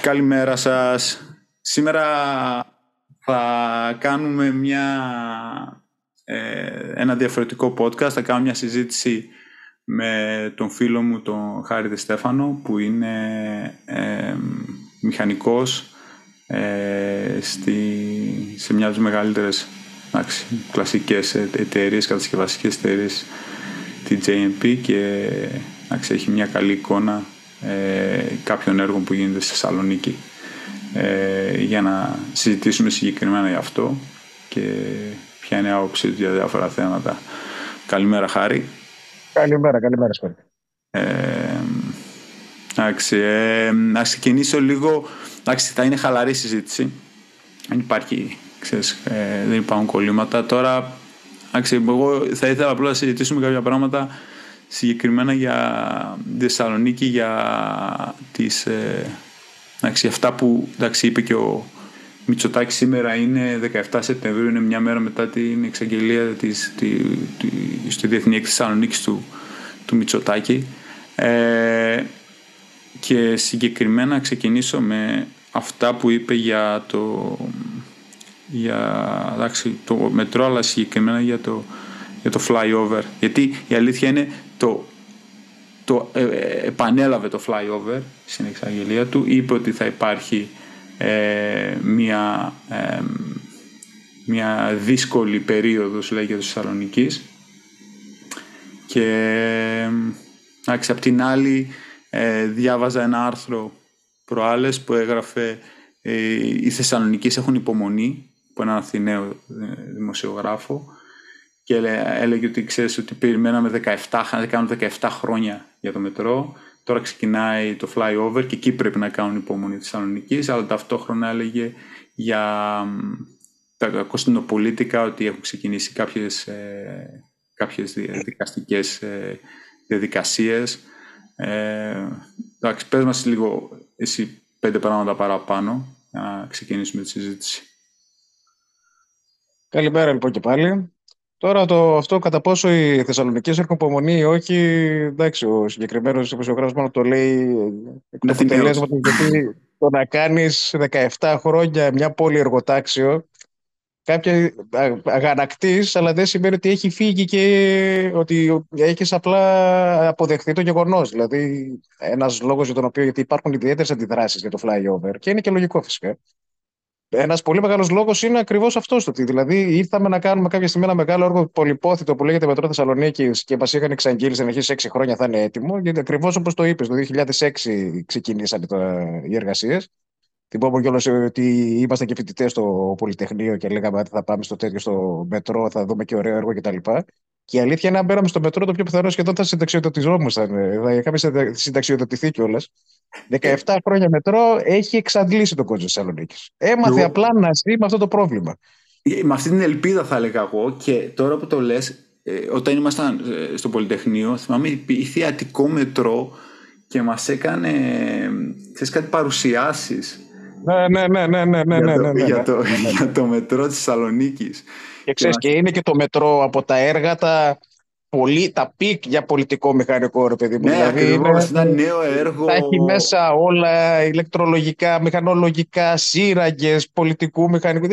Καλημέρα σας. Σήμερα θα κάνουμε μια, ε, ένα διαφορετικό podcast. Θα κάνουμε μια συζήτηση με τον φίλο μου, τον Χάρη Στέφανο, που είναι ε, μηχανικός ε, στη, σε μια από τις μεγαλύτερες εντάξει, κλασικές εταιρείες, κατασκευαστικές εταιρείες, τη JMP και εντάξει, έχει μια καλή εικόνα ε, κάποιων έργων που γίνεται στη Θεσσαλονίκη ε, για να συζητήσουμε συγκεκριμένα για αυτό και ποια είναι η άποψή τους για διάφορα θέματα. Καλημέρα Χάρη. Καλημέρα, καλημέρα Σπέρι. Ε, εντάξει, ε, να ξεκινήσω λίγο, εντάξει, θα είναι χαλαρή συζήτηση. Δεν υπάρχει, ξέρεις, ε, δεν υπάρχουν κολλήματα. Τώρα, εντάξει, εγώ θα ήθελα απλά να συζητήσουμε κάποια πράγματα συγκεκριμένα για τη Θεσσαλονίκη για τις, ε, εντάξει, αυτά που εντάξει, είπε και ο Μητσοτάκης σήμερα είναι 17 Σεπτεμβρίου, είναι μια μέρα μετά την εξαγγελία της, τη, τη, στη Διεθνή Έκθεση Θεσσαλονίκης του, του Μητσοτάκη. Ε, και συγκεκριμένα ξεκινήσω με αυτά που είπε για το, για, εντάξει, το μετρό αλλά συγκεκριμένα για το, για το flyover. Γιατί η αλήθεια είναι το, το ε, ε, επανέλαβε το flyover στην εξαγγελία του, είπε ότι θα υπάρχει ε, μια, μια δύσκολη περίοδος λέγεται της Θεσσαλονίκης και άξι, απ' την άλλη διάβαζα ένα άρθρο προάλλες που έγραφε οι Θεσσαλονικείς έχουν υπομονή από έναν Αθηναίο δημοσιογράφο και έλεγε ότι ξέρεις ότι περιμέναμε 17, θα κάνουν 17 χρόνια για το μετρό. Τώρα ξεκινάει το flyover και εκεί πρέπει να κάνουν υπομονή τη Θεσσαλονίκης, αλλά ταυτόχρονα έλεγε για τα κοστινοπολίτικα ότι έχουν ξεκινήσει κάποιες, ε, κάποιες δικαστικές ε, διαδικασίες. Ε, εντάξει, πες μας λίγο εσύ πέντε πράγματα παραπάνω να ξεκινήσουμε τη συζήτηση. Καλημέρα λοιπόν και πάλι. Τώρα το, αυτό κατά πόσο οι Θεσσαλονίκη έχουν υπομονή ή όχι, εντάξει, ο συγκεκριμένος δημοσιογράφο μόνο το λέει εκ του αποτελέσματος. Γιατί το να κάνεις 17 χρόνια μια πόλη εργοτάξιο, κάποια αγανακτή, αλλά δεν σημαίνει ότι έχει φύγει και ότι έχεις απλά αποδεχθεί το γεγονός. Δηλαδή, ένας λόγος για τον οποίο γιατί υπάρχουν ιδιαίτερες αντιδράσεις για το flyover και είναι και λογικό φυσικά. Ένας πολύ μεγάλος λόγος είναι ακριβώς αυτός. Ότι δηλαδή ήρθαμε να κάνουμε κάποια στιγμή ένα μεγάλο έργο πολυπόθητο που λέγεται Μετρό Θεσσαλονίκης και μας είχαν εξαγγείλει στην αρχή σε 6 χρόνια θα είναι έτοιμο. Γιατί ακριβώς όπως το είπες, το 2006 ξεκινήσαν οι εργασίες. Θυμάμαι κιόλας ότι ήμασταν και φοιτητές στο Πολυτεχνείο και λέγαμε ότι θα πάμε στο τέτοιο στο μετρό, θα δούμε και ωραίο έργο κτλ. Και η αλήθεια είναι, αν μπαίναμε στο μετρό, το πιο πιθανό σχεδόν θα συνταξιοδοτιζόμασταν. Θα είχαμε συνταξιοδοτηθεί κιόλας. 17 χρόνια μετρό έχει εξαντλήσει τον κόσμο της Θεσσαλονίκης. Έμαθε απλά να ζει με αυτό το πρόβλημα. Ε, με αυτή την ελπίδα θα έλεγα εγώ και τώρα που το λες, ε, όταν ήμασταν ε, στο Πολυτεχνείο, θυμάμαι η Αττικό μετρό και μας έκανε ξέρεις, κάτι παρουσιάσεις. Ναι, ναι, ναι, ναι, ναι, ναι, ναι, ναι, για, το, για το μετρό της Θεσσαλονίκης. Και ξέρεις, και είναι και το μετρό από τα έργα τα πολύ, τα peak για πολιτικό μηχανικό, ρε παιδί μου. Ναι, δηλαδή, ακριβώς, είναι, ένα νέο έργο. Θα έχει μέσα όλα ηλεκτρολογικά, μηχανολογικά, σύραγγες, πολιτικού μηχανικού.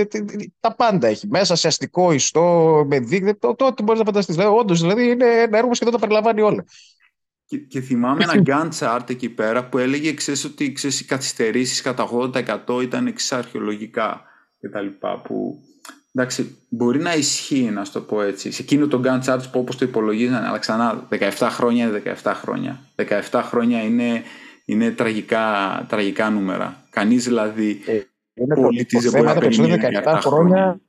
Τα πάντα έχει. Μέσα σε αστικό ιστό, με δίκτυο, το, το, ό,τι μπορείς να φανταστείς. Δηλαδή, Όντως, δηλαδή είναι ένα έργο που σχεδόν τα περιλαμβάνει όλα. Και, και θυμάμαι ένα Gantt chart εκεί πέρα που έλεγε ξέρεις, ότι ξέρεις, οι καθυστερήσεις κατά 80% ήταν εξαρχαιολογικά κτλ. Που Εντάξει, μπορεί να ισχύει να το πω έτσι. Σε εκείνο το Gantt chart που όπως το υπολογίζανε, αλλά ξανά 17 χρόνια είναι 17 χρόνια. 17 χρόνια είναι, είναι τραγικά, τραγικά νούμερα. Κανείς δηλαδή ε, είναι πολίτης δεν μπορεί να περιμένει 17 χρόνια.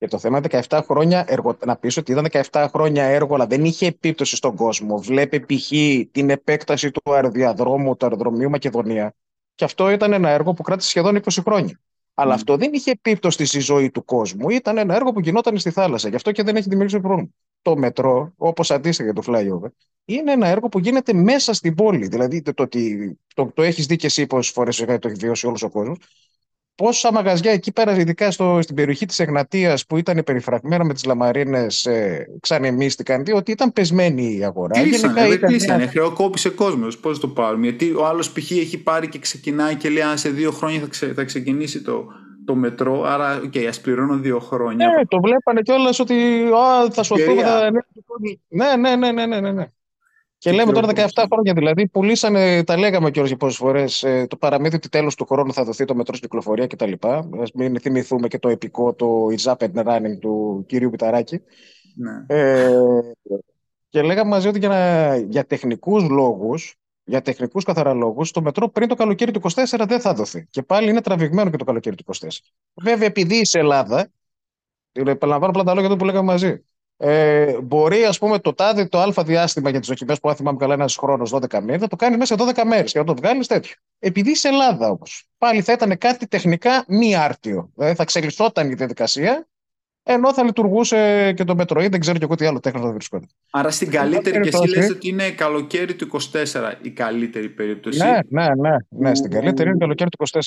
Και το θέμα 17 χρόνια, έργο, να πεις ότι ήταν 17 χρόνια έργο, αλλά δεν είχε επίπτωση στον κόσμο. Βλέπει π.χ. την επέκταση του αεροδιαδρόμου, του αεροδρομίου Μακεδονία. Και αυτό ήταν ένα έργο που κράτησε σχεδόν 20 χρόνια. Αλλά αυτό δεν είχε επίπτωση στη ζωή του κόσμου. Ήταν ένα έργο που γινόταν στη θάλασσα. Γι' αυτό και δεν έχει δημιουργήσει πρόβλημα. Το μετρό, όπως αντίστοιχα για το flyover, είναι ένα έργο που γίνεται μέσα στην πόλη. Δηλαδή το ότι το, το έχεις δει και εσύ πόσες φορές το έχει βιώσει όλος ο κόσμος. Πόσα μαγαζιά εκεί πέρα, ειδικά στο, στην περιοχή τη Εγνατία που ήταν περιφραγμένα με τι λαμαρίνε, ε, ξανεμίστηκαν, διότι ήταν πεσμένη η αγορά. Κλείσανε, δεν κλείσανε. Χρεοκόπησε κόσμο. Πώ το πάρουμε. Γιατί ο άλλο π.χ. έχει πάρει και ξεκινάει και λέει: Αν σε δύο χρόνια θα, ξε, θα ξεκινήσει το, το μετρό, άρα okay, ας πληρώνω δύο χρόνια. Ναι, το βλέπανε κιόλα ότι α, θα σωθούμε. Ναι, ναι, ναι, ναι, ναι, ναι. Και, λέμε τώρα 17 χρόνια δηλαδή, πουλήσανε, τα λέγαμε κιόλα για πόσες φορές, ε, το παραμύθι ότι τέλος του χρόνου θα δοθεί το μετρό στην κυκλοφορία κτλ. Α μην θυμηθούμε και το επικό, το It's Up and Running του κυρίου Πιταράκη. Ναι. Ε, και λέγαμε μαζί ότι για, να, για τεχνικούς λόγους, για τεχνικούς καθαρά λόγους, το μετρό πριν το καλοκαίρι του 24 δεν θα δοθεί. Και πάλι είναι τραβηγμένο και το καλοκαίρι του 24. Βέβαια, επειδή είσαι Ελλάδα, επαναλαμβάνω απλά τα λόγια που λέγαμε μαζί. Ε, μπορεί ας πούμε το τάδε το α διάστημα για τις δοκιμές που αν θυμάμαι καλά ένας χρόνος 12 μέρες, θα το κάνει μέσα 12 μέρες και να το βγάλεις τέτοιο. Επειδή σε Ελλάδα όμως, πάλι θα ήταν κάτι τεχνικά μη άρτιο. Δηλαδή θα ξελισσόταν η διαδικασία, ενώ θα λειτουργούσε και το μετρό ή δεν ξέρω και εγώ τι άλλο τέχνος θα βρισκόταν. Άρα στην καλύτερη, και εσύ λες ότι είναι καλοκαίρι του 24 η καλύτερη περίπτωση. Ναι, ναι, ναι. ναι. Στην καλύτερη είναι καλοκαίρι του 24.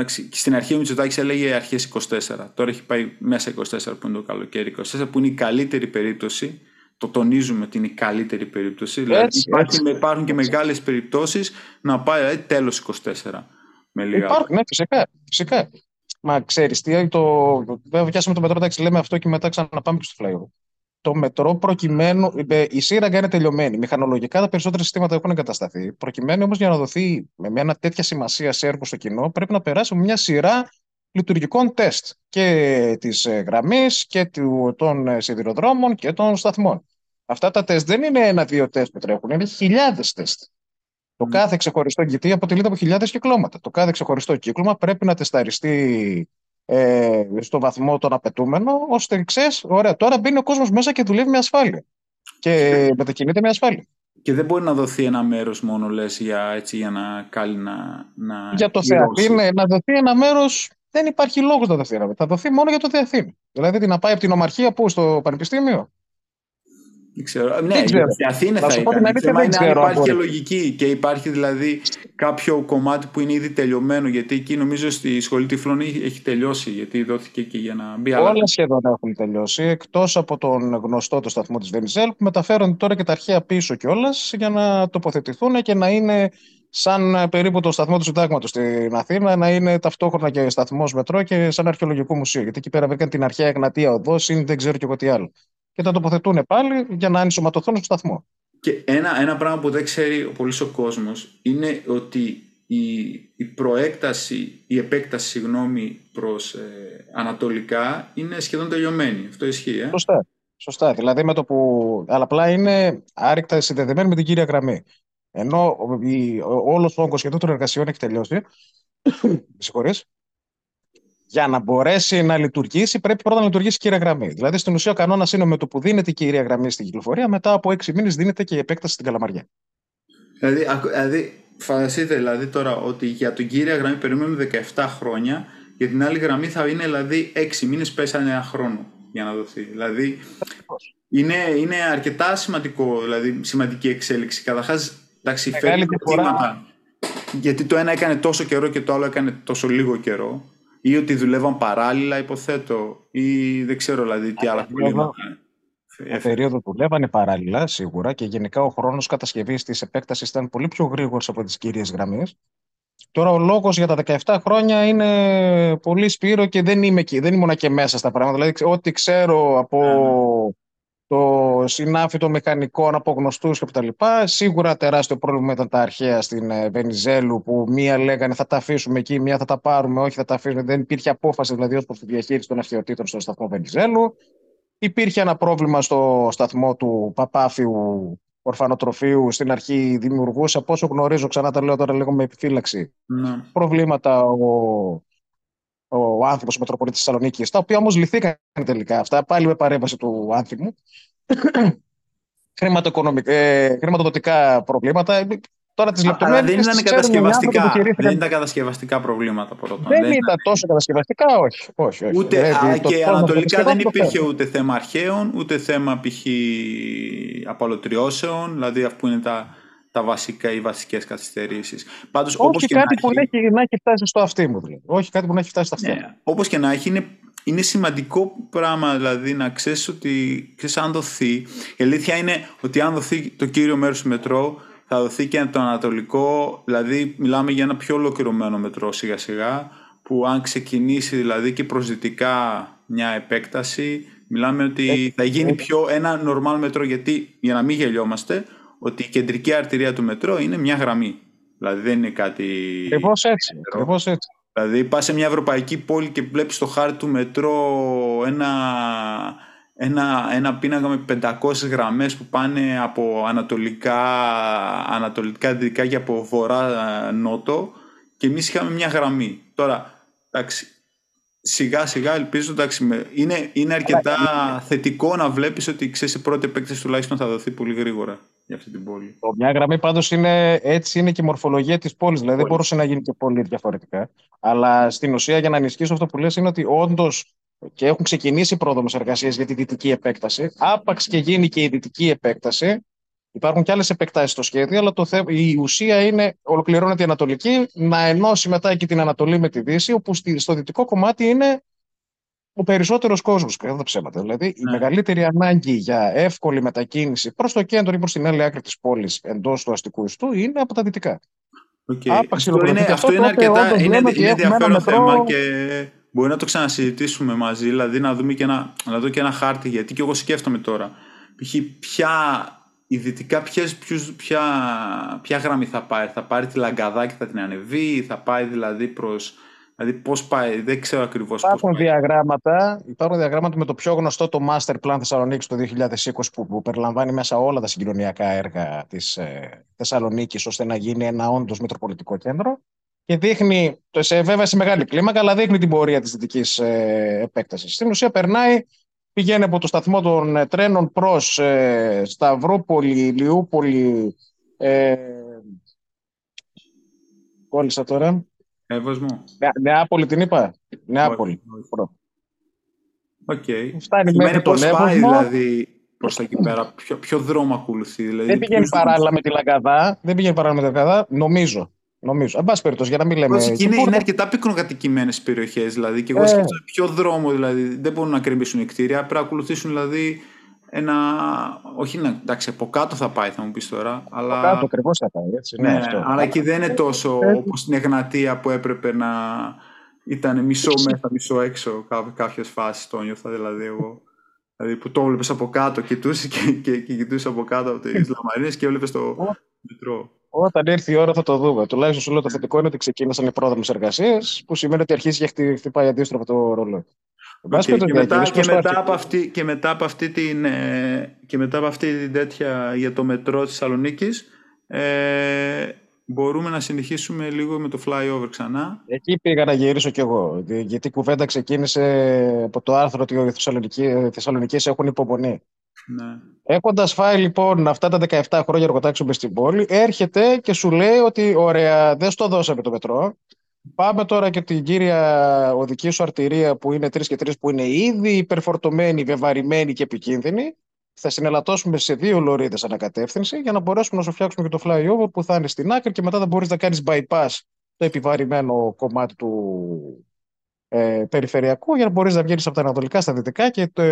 Εντάξει, στην αρχή ο Μητσοτάκη έλεγε αρχέ 24. Τώρα έχει πάει μέσα 24 που είναι το καλοκαίρι 24, που είναι η καλύτερη περίπτωση. Το τονίζουμε ότι είναι η καλύτερη περίπτωση. Δηλαδή έτσι, υπάρχουν και μεγάλε περιπτώσει να πάει δηλαδή, τέλο 24. Με λίγα υπάρχουν, ναι, φυσικά. φυσικά. Μα ξέρει τι, το... βέβαια πιάσαμε το μετρό, εντάξει, λέμε αυτό και μετά ξαναπάμε και στο flyover το μετρό προκειμένου. Η σύραγγα είναι τελειωμένη. Μηχανολογικά τα περισσότερα συστήματα έχουν εγκατασταθεί. Προκειμένου όμως για να δοθεί με μια τέτοια σημασία σε έργο στο κοινό, πρέπει να περάσει μια σειρά λειτουργικών τεστ και της ε, γραμμής και των ε, σιδηροδρόμων και των σταθμών. Αυτά τα τεστ δεν είναι ένα-δύο τεστ που τρέχουν, είναι χιλιάδες τεστ. Το κάθε ξεχωριστό κοιτή αποτελείται από χιλιάδες κυκλώματα. Το κάθε ξεχωριστό κύκλωμα πρέπει να τεσταριστεί ε, στο βαθμό τον απαιτούμενο, ώστε ξέρεις, ωραία, τώρα μπαίνει ο κόσμος μέσα και δουλεύει με ασφάλεια. Και μετακινείται με ασφάλεια. Και δεν μπορεί να δοθεί ένα μέρος μόνο, λες, για, έτσι, για να κάνει να. να για το Θεαθήνη, να δοθεί ένα μέρος. Δεν υπάρχει λόγος να δοθεί. Θα δοθεί μόνο για το Θεαθήνη. Δηλαδή να πάει από την Ομαρχία που στο Πανεπιστήμιο δεν ξέρω. Ναι, η Αθήνα θα, ήταν. Δεν ξέρω, είναι αν υπάρχει και λογική και υπάρχει δηλαδή κάποιο κομμάτι που είναι ήδη τελειωμένο. Γιατί εκεί νομίζω στη σχολή τυφλών έχει τελειώσει. Γιατί δόθηκε και για να μπει. Όλα αλλά... σχεδόν έχουν τελειώσει. Εκτός από τον γνωστό το σταθμό της Βενιζέλ που μεταφέρονται τώρα και τα αρχαία πίσω κιόλας για να τοποθετηθούν και να είναι σαν περίπου το σταθμό του Συντάγματος στην Αθήνα, να είναι ταυτόχρονα και σταθμός μετρό και σαν αρχαιολογικό μουσείο. Γιατί εκεί πέρα βρήκαν την αρχαία Εγνατία οδός ή δεν ξέρω και εγώ τι άλλο και τα τοποθετούν πάλι για να ενσωματωθούν στο σταθμό. Και ένα, ένα πράγμα που δεν ξέρει ο πολύς ο κόσμος είναι ότι η, η προέκταση, η επέκταση συγγνώμη προς ε, ανατολικά είναι σχεδόν τελειωμένη. Αυτό ισχύει. Ε; Σωστά. Σωστά. Δηλαδή με το που. Αλλά απλά είναι άρρηκτα συνδεδεμένη με την κύρια γραμμή. Ενώ όλος ο όγκος σχεδόν των εργασιών έχει τελειώσει. Συγχωρείς για να μπορέσει να λειτουργήσει, πρέπει πρώτα να λειτουργήσει η κύρια γραμμή. Δηλαδή, στην ουσία, ο κανόνας είναι με το που δίνεται η κύρια γραμμή στην κυκλοφορία, μετά από έξι μήνες δίνεται και η επέκταση στην καλαμαριά. Δηλαδή, δηλαδή φανταστείτε δηλαδή τώρα ότι για την κύρια γραμμή περιμένουμε 17 χρόνια, για την άλλη γραμμή θα είναι δηλαδή 6 μήνες πέσανε ένα χρόνο για να δοθεί. Δηλαδή, είναι, είναι αρκετά σημαντικό, δηλαδή σημαντική εξέλιξη. Καταρχάς, εντάξει, φέρνει Γιατί το ένα έκανε τόσο καιρό και το άλλο έκανε τόσο λίγο καιρό ή ότι δουλεύαν παράλληλα, υποθέτω, ή δεν ξέρω δηλαδή τι άλλα προβλήματα. Σε περίοδο δουλεύανε παράλληλα, σίγουρα, και γενικά ο χρόνος κατασκευής της επέκτασης ήταν πολύ πιο γρήγορος από τις κύριες γραμμές. Τώρα ο λόγος για τα 17 χρόνια είναι πολύ σπύρο και δεν είμαι εκεί, δεν ήμουν και μέσα στα πράγματα. Δηλαδή, ό,τι ξέρω από το συνάφι των μηχανικών από γνωστούς κτλ. Σίγουρα τεράστιο πρόβλημα ήταν τα αρχαία στην ε, Βενιζέλου που μία λέγανε θα τα αφήσουμε εκεί, μία θα τα πάρουμε, όχι θα τα αφήσουμε. Δεν υπήρχε απόφαση δηλαδή ως προς τη διαχείριση των αυτιοτήτων στο σταθμό Βενιζέλου. Υπήρχε ένα πρόβλημα στο σταθμό του Παπάφιου ορφανοτροφείου στην αρχή δημιουργούσε, από όσο γνωρίζω, ξανά τα λέω τώρα λίγο με επιφύλαξη, ναι. προβλήματα ο, ο άνθρωπος Μετροπολίτης Θεσσαλονίκης, τα οποία όμως λυθήκαν τελικά αυτά, πάλι με παρέμβαση του άνθρωπου. ε, χρηματοδοτικά προβλήματα. Τώρα τις Αλλά δεν ήταν κατασκευαστικά. Δεν ήταν κατασκευαστικά προβλήματα πρώτα. Δεν, δεν ήταν τόσο κατασκευαστικά, όχι. όχι, όχι. Ούτε, δηλαδή, α, και ανατολικά δεν υπήρχε ούτε θέμα αρχαίων, ούτε θέμα π.χ. απαλωτριώσεων, δηλαδή αφού είναι τα, τα βασικά, οι βασικές καθυστερήσεις. Όχι όπως και κάτι που να έχει, να έχει φτάσει στο αυτί μου, δηλαδή. Όχι κάτι που να έχει φτάσει στα αυτιά. Ναι, Όπως και να έχει, είναι, είναι σημαντικό πράγμα δηλαδή να ξέρεις ότι ξέρεις, αν δοθεί. Η αλήθεια είναι ότι αν δοθεί το κύριο μέρος του μετρό, θα δοθεί και το ανατολικό. Δηλαδή, μιλάμε για ένα πιο ολοκληρωμένο μετρό σιγά σιγά. Που αν ξεκινήσει δηλαδή και προσδυτικά μια επέκταση, μιλάμε ότι θα γίνει πιο ένα normal μετρό. Γιατί, για να μην γελιόμαστε, ότι η κεντρική αρτηρία του μετρό είναι μια γραμμή. Δηλαδή δεν είναι κάτι. Ακριβώς έτσι. Ακριβώς έτσι. Δηλαδή πας σε μια ευρωπαϊκή πόλη και βλέπεις στο χάρτη του μετρό ένα, ένα, ένα πίνακα με 500 γραμμές που πάνε από ανατολικά, ανατολικά δυτικά και από βορρά νότο και εμείς είχαμε μια γραμμή. Τώρα, εντάξει, σιγά σιγά ελπίζω, εντάξει, είναι, είναι αρκετά θετικό να βλέπεις ότι ξέρεις η πρώτη επέκταση τουλάχιστον θα δοθεί πολύ γρήγορα για αυτή την πόλη. Μια γραμμή πάντως είναι έτσι είναι και η μορφολογία της πόλης. Δηλαδή δεν μπορούσε να γίνει και πολύ διαφορετικά. Αλλά στην ουσία, για να ενισχύσω αυτό που λες, είναι ότι όντως και έχουν ξεκινήσει πρόδομες εργασίες για τη δυτική επέκταση. Άπαξ και γίνει και η δυτική επέκταση. Υπάρχουν και άλλες επεκτάσεις στο σχέδιο, αλλά το θέμα, η ουσία είναι, ολοκληρώνεται η Ανατολική, να ενώσει μετά και την Ανατολή με τη Δύση, όπου στο δυτικό κομμάτι είναι ο περισσότερος κόσμος, κατά τα ψέματα. Δηλαδή, η ναι. μεγαλύτερη ανάγκη για εύκολη μετακίνηση προς το κέντρο ή προς την άλλη άκρη της πόλης εντός του αστικού ιστού είναι από τα δυτικά. Okay. αυτό είναι, αυτό είναι αρκετά είναι, είναι ενδιαφέρον θέμα και μπορεί να το ξανασυζητήσουμε μαζί, δηλαδή να δούμε και ένα, να δω και ένα χάρτη, γιατί και εγώ σκέφτομαι τώρα. Π.χ. ποια η δυτικά ποιες, ποια, ποια γραμμή θα πάρει, θα πάρει τη Λαγκαδά και θα την ανεβεί, θα πάει δηλαδή προς Δηλαδή πώς πάει, δεν ξέρω ακριβώς πώς. Υπάρχουν διαγράμματα, υπάρχουν διαγράμματα με το πιο γνωστό το Master Plan Θεσσαλονίκης το 2020 που, που περιλαμβάνει μέσα όλα τα συγκοινωνιακά έργα της ε, Θεσσαλονίκης ώστε να γίνει ένα όντως μετροπολιτικό κέντρο. Και δείχνει, σε, βέβαια σε μεγάλη κλίμακα, αλλά δείχνει την πορεία της δυτικής ε, επέκτασης. Στην ουσία περνάει, πηγαίνει από το σταθμό των ε, τρένων προς ε, Σταυρούπολη, Ηλιούπολη. Ε, κόλλησα τώρα. Εύωσμο. Νεάπολη την είπα. Νεάπολη. OK. Okay. Φτάνει μέχρι τον Εύωσμο. πάει δηλαδή προς τα εκεί πέρα. Ποιο, ποιο δρόμο ακολουθεί. Δηλαδή, δεν πηγαίνει παράλληλα με τη Λαγκαδά. Δεν πηγαίνει παράλληλα με τη Λαγκαδά. Νομίζω. Νομίζω. Εν πάση περιπτώσει, για να μην λέμε. Είναι, είναι, είναι αρκετά πυκνοκατοικημένες περιοχές. Δηλαδή, και εγώ ε. σκέφτομαι ποιο δρόμο δηλαδή, δεν μπορούν να κρεμίσουν οι κτίρια. Πρέπει να ακολουθήσουν δηλαδή ένα. Όχι να. Εντάξει, από κάτω θα πάει, θα μου πεις τώρα. Αλλά... Από κάτω ακριβώς θα πάει. Έτσι, ναι, ναι, αυτό. Αλλά εκεί δεν είναι τόσο όπως στην Εγνατία που έπρεπε να ήταν μισό μέσα, μισό έξω κάποιες φάσεις. Το νιώθα δηλαδή εγώ. Δηλαδή που το έβλεπε από κάτω, κοιτούσε και, και, και κοιτούσε από κάτω από τι λαμαρίνε και έβλεπες το μετρό. Όταν έρθει η ώρα θα το δούμε. Τουλάχιστον σου λέω το θετικό είναι ότι ξεκίνησαν οι πρόδρομες εργασίες, που σημαίνει ότι αρχίζει και χτυπάει αντίστροφο το ρολόι. Okay, και, μετά, και, μετά από αυτή, και μετά από αυτή την, ε, και μετά από αυτή την τέτοια για το μετρό της Θεσσαλονίκης. Ε, μπορούμε να συνεχίσουμε λίγο με το flyover ξανά. Εκεί πήγα να γυρίσω κι εγώ, γιατί η κουβέντα ξεκίνησε από το άρθρο ότι οι Θεσσαλονικοί έχουν υπομονή. Ναι. Έχοντας φάει λοιπόν αυτά τα 17 χρόνια εργοτάξουμε στην πόλη, έρχεται και σου λέει ότι ωραία, δεν στο δώσαμε το μετρό. Πάμε τώρα και την κύρια οδική σου αρτηρία που είναι 3 και 3 που είναι ήδη υπερφορτωμένη, βεβαρημένη και επικίνδυνη. Θα συνελατώσουμε σε δύο λωρίδες ανακατεύθυνση για να μπορέσουμε να σου φτιάξουμε και το flyover που θα είναι στην άκρη και μετά θα μπορείς να κάνεις bypass το επιβαρημένο κομμάτι του ε, περιφερειακού για να μπορείς να βγει από τα ανατολικά στα δυτικά και, το,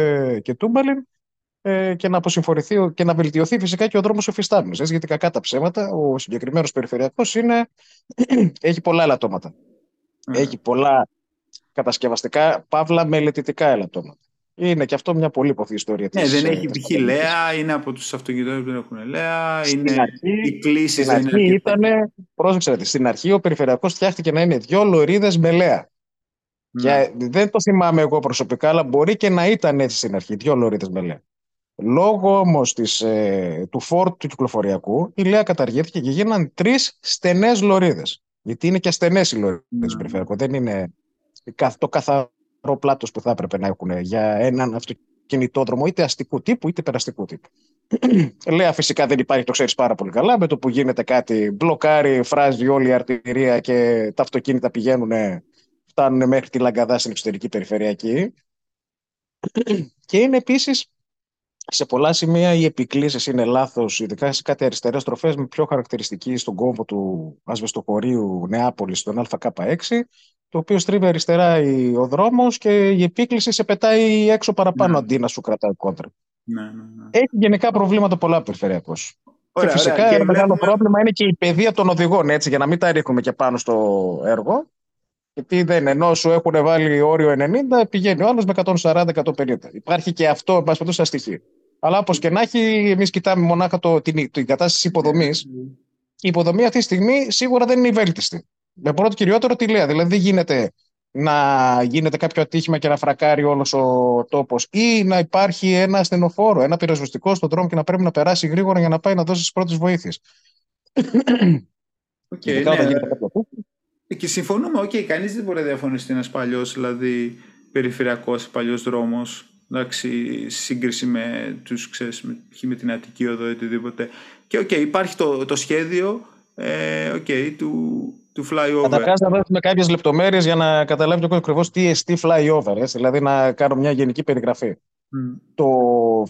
και τούμπαλιν ε, και να αποσυμφορηθεί και να βελτιωθεί φυσικά και ο δρόμος εφιστάμενο. Γιατί κακά τα ψέματα, ο συγκεκριμένος περιφερειακός έχει πολλά ελαττώματα. Έχει πολλά κατασκευαστικά, παύλα μελετητικά ελαττώματα. Είναι και αυτό μια πολύ ποθή ιστορία. Ναι, δεν έχει π.χ. λέα, είναι από τους αυτοκινητών που δεν έχουν λέα. Είναι αρχή, οι κλήσεις δεν είναι. Ήταν, πρόσεξε, στην αρχή ο περιφερειακός φτιάχτηκε να είναι δύο λωρίδες με λέα. Ναι. Και δεν το θυμάμαι εγώ προσωπικά, αλλά μπορεί και να ήταν έτσι στην αρχή, δύο λωρίδες με λέα. Λόγω όμως ε, του φόρτου του κυκλοφοριακού, η Λέα καταργήθηκε και γίναν τρεις στενές λωρίδες. Γιατί είναι και στενές οι λωρίδες mm. του περιφερειακού. Δεν είναι το καθαρό πλάτος που θα έπρεπε να έχουν για έναν αυτοκινητόδρομο είτε αστικού τύπου είτε περαστικού τύπου. Λέα φυσικά δεν υπάρχει, το ξέρεις πάρα πολύ καλά. Με το που γίνεται κάτι, μπλοκάρει, φράζει όλη η αρτηρία και τα αυτοκίνητα πηγαίνουν, φτάνουν μέχρι τη Λαγκαδά στην εξωτερική περιφερειακή. και είναι επίσης σε πολλά σημεία οι επικλήσεις είναι λάθος, ειδικά σε κάτι αριστερές στροφές, με πιο χαρακτηριστική στον κόμβο του ασβεστοχωρίου Νεάπολης, τον ΑΚ6, το οποίο στρίβει αριστερά ο δρόμος και η επίκληση σε πετάει έξω παραπάνω ναι. αντί να σου κρατάει κόντρα. Ναι, ναι, ναι. Έχει γενικά προβλήματα πολλά περιφερειακώ. Και φυσικά ένα μεγάλο πρόβλημα είναι και η παιδεία των οδηγών, έτσι, για να μην τα ρίχνουμε και πάνω στο έργο. Γιατί δεν ενώ σου έχουν βάλει όριο 90, πηγαίνει ο άλλος με 140-150. Υπάρχει και αυτό, εν πάση σαν στοιχείο. Αλλά όπως και να έχει, εμείς κοιτάμε μονάχα το, την, την κατάσταση υποδομής. Η υποδομή αυτή τη στιγμή σίγουρα δεν είναι η βέλτιστη. Με πρώτο κυριότερο τη λέει. Δηλαδή δεν γίνεται να γίνεται κάποιο ατύχημα και να φρακάρει όλος ο τόπος ή να υπάρχει ένα ασθενοφόρο, ένα πυροσβεστικό στον δρόμο και να πρέπει να περάσει γρήγορα για να πάει να δώσει τις πρώτες βοήθειες. Okay, ναι. Και συμφωνούμε, OK, okay, κανείς δεν μπορεί να διαφωνήσει ένας παλιός, δηλαδή περιφερειακός παλιός δρόμος. Εντάξει, σύγκριση με τους, ξέρεις, με, με την Αττική Οδό ή οτιδήποτε. Και OK, okay, υπάρχει το, το σχέδιο ε, okay, του, του flyover. Καταρχάς, να δώσουμε κάποιες λεπτομέρειες για να καταλάβει το ακριβώς τι εστί flyover, έτσι, δηλαδή να κάνω μια γενική περιγραφή. Mm. Το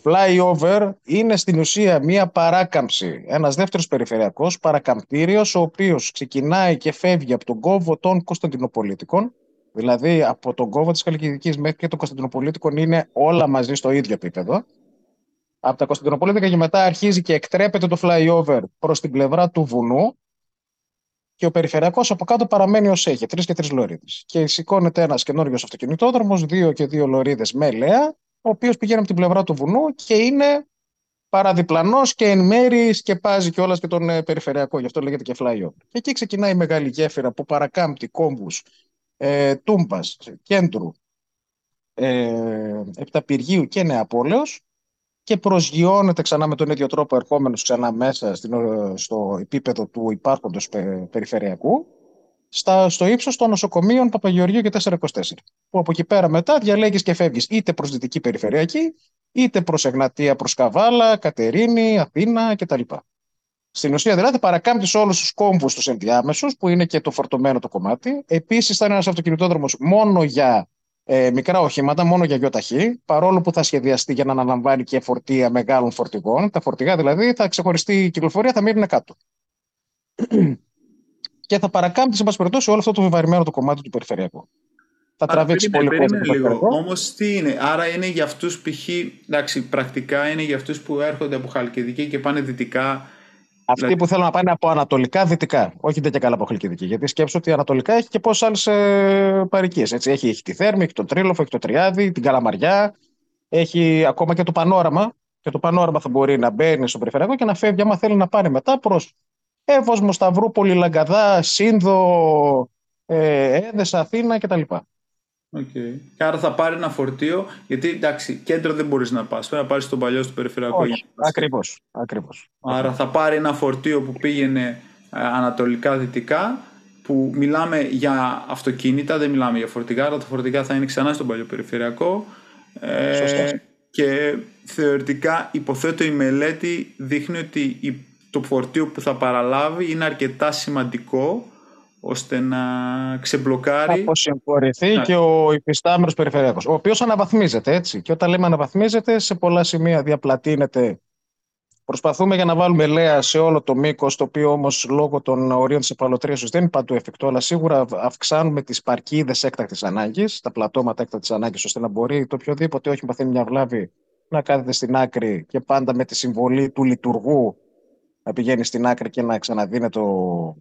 flyover είναι στην ουσία μια παράκαμψη, ένας δεύτερος περιφερειακός παρακαμπτήριος, ο οποίος ξεκινάει και φεύγει από τον κόμβο των Κωνσταντινουπολίτικων, δηλαδή από τον κόβο της Χαλκιδικής μέχρι και των Κωνσταντινοπολίτικων είναι όλα μαζί στο ίδιο επίπεδο. Από τα Κωνσταντινοπολίτικα και μετά αρχίζει και εκτρέπεται το flyover προς την πλευρά του βουνού και ο περιφερειακός από κάτω παραμένει ως έχει, τρεις και τρεις λωρίδες. Και σηκώνεται ένας καινούριο αυτοκινητόδρομος, δύο και δύο λωρίδες με λέα, ο οποίος πηγαίνει από την πλευρά του βουνού και είναι παραδιπλανός και εν μέρη σκεπάζει κιόλας και τον ε, περιφερειακό, γι' αυτό λέγεται και flyover. Και εκεί ξεκινάει η μεγάλη γέφυρα που παρακάμπτει κόμβους ε, Τούμπας, Κέντρου, ε, Επταπηργίου και Νεαπόλεως και προσγειώνεται ξανά με τον ίδιο τρόπο ερχόμενος ξανά μέσα στην, στο επίπεδο του υπάρχοντος περιφερειακού στα, στο ύψος των νοσοκομείων Παπαγεωργίου και 424. Που από εκεί πέρα μετά διαλέγεις και φεύγεις είτε προς Δυτική Περιφερειακή, είτε προς Εγνατία, προς Καβάλα, Κατερίνη, Αθήνα κτλ. Στην ουσία δηλαδή παρακάμπτεις όλους τους κόμβους τους ενδιάμεσους που είναι και το φορτωμένο το κομμάτι. Επίσης θα είναι ένας αυτοκινητόδρομος μόνο για ε, μικρά οχήματα, μόνο για γιοταχή, παρόλο που θα σχεδιαστεί για να αναλαμβάνει και φορτία μεγάλων φορτηγών. Τα φορτηγά δηλαδή θα ξεχωριστεί η κυκλοφορία, θα μείνουν κάτω. και θα παρακάμπτεις, σε πάση περιπτώσει, όλο αυτό το βεβαρημένο το κομμάτι του περιφερειακού. Θα Άρα, τραβήξει πολύ κόσμο. Όμως τι είναι, άρα είναι για αυτούς π.χ. Εντάξει, πρακτικά είναι για αυτούς που έρχονται από Χαλκιδική και πάνε δυτικά αυτοί δηλαδή- που θέλουν να πάνε από ανατολικά δυτικά. Όχι δεν και καλά από χαλκιδική. Γιατί σκέψω ότι ανατολικά έχει και πόσες άλλες παρικίες. Έχει, έχει τη Θέρμη, έχει το Τρίλοφο, έχει το Τριάδι, την Καλαμαριά. Έχει ακόμα και το Πανόραμα. Και το Πανόραμα θα μπορεί να μπαίνει στο περιφερειακό και να φεύγει άμα θέλει να πάρει μετά προς Εύωσμο, Σταυρούπολη, Λαγκαδά, Σύνδο, ε, Έδεσα, Αθήνα κτλ. Okay. Άρα θα πάρει ένα φορτίο, γιατί εντάξει, κέντρο δεν μπορείς να πας. Πρέπει να πάρει τον παλιό στο περιφερειακό. Ακριβώς. Ακριβώς. Άρα θα πάρει ένα φορτίο που πήγαινε ε, ανατολικά-δυτικά, που μιλάμε για αυτοκίνητα, δεν μιλάμε για φορτηγά, αλλά τα φορτηγά θα είναι ξανά στον παλιό περιφερειακό. Ε, και θεωρητικά υποθέτω η μελέτη δείχνει ότι το φορτίο που θα παραλάβει είναι αρκετά σημαντικό ώστε να ξεμπλοκάρει. Θα αποσυμφορηθεί ναι. και ο υφιστάμενος περιφερειακός, ο οποίος αναβαθμίζεται έτσι. Και όταν λέμε αναβαθμίζεται, σε πολλά σημεία διαπλατείνεται. Προσπαθούμε για να βάλουμε λέα σε όλο το μήκος, το οποίο όμως λόγω των ορίων της επαλωτρίωση δεν είναι παντού εφικτό, αλλά σίγουρα αυξάνουμε τις παρκίδες έκτακτης ανάγκης, τα πλατώματα έκτακτης ανάγκης, ώστε να μπορεί το οποιοδήποτε όχι παθαίνει μια βλάβη να κάθεται στην άκρη και πάντα με τη συμβολή του λειτουργού να πηγαίνει στην άκρη και να ξαναδίνει το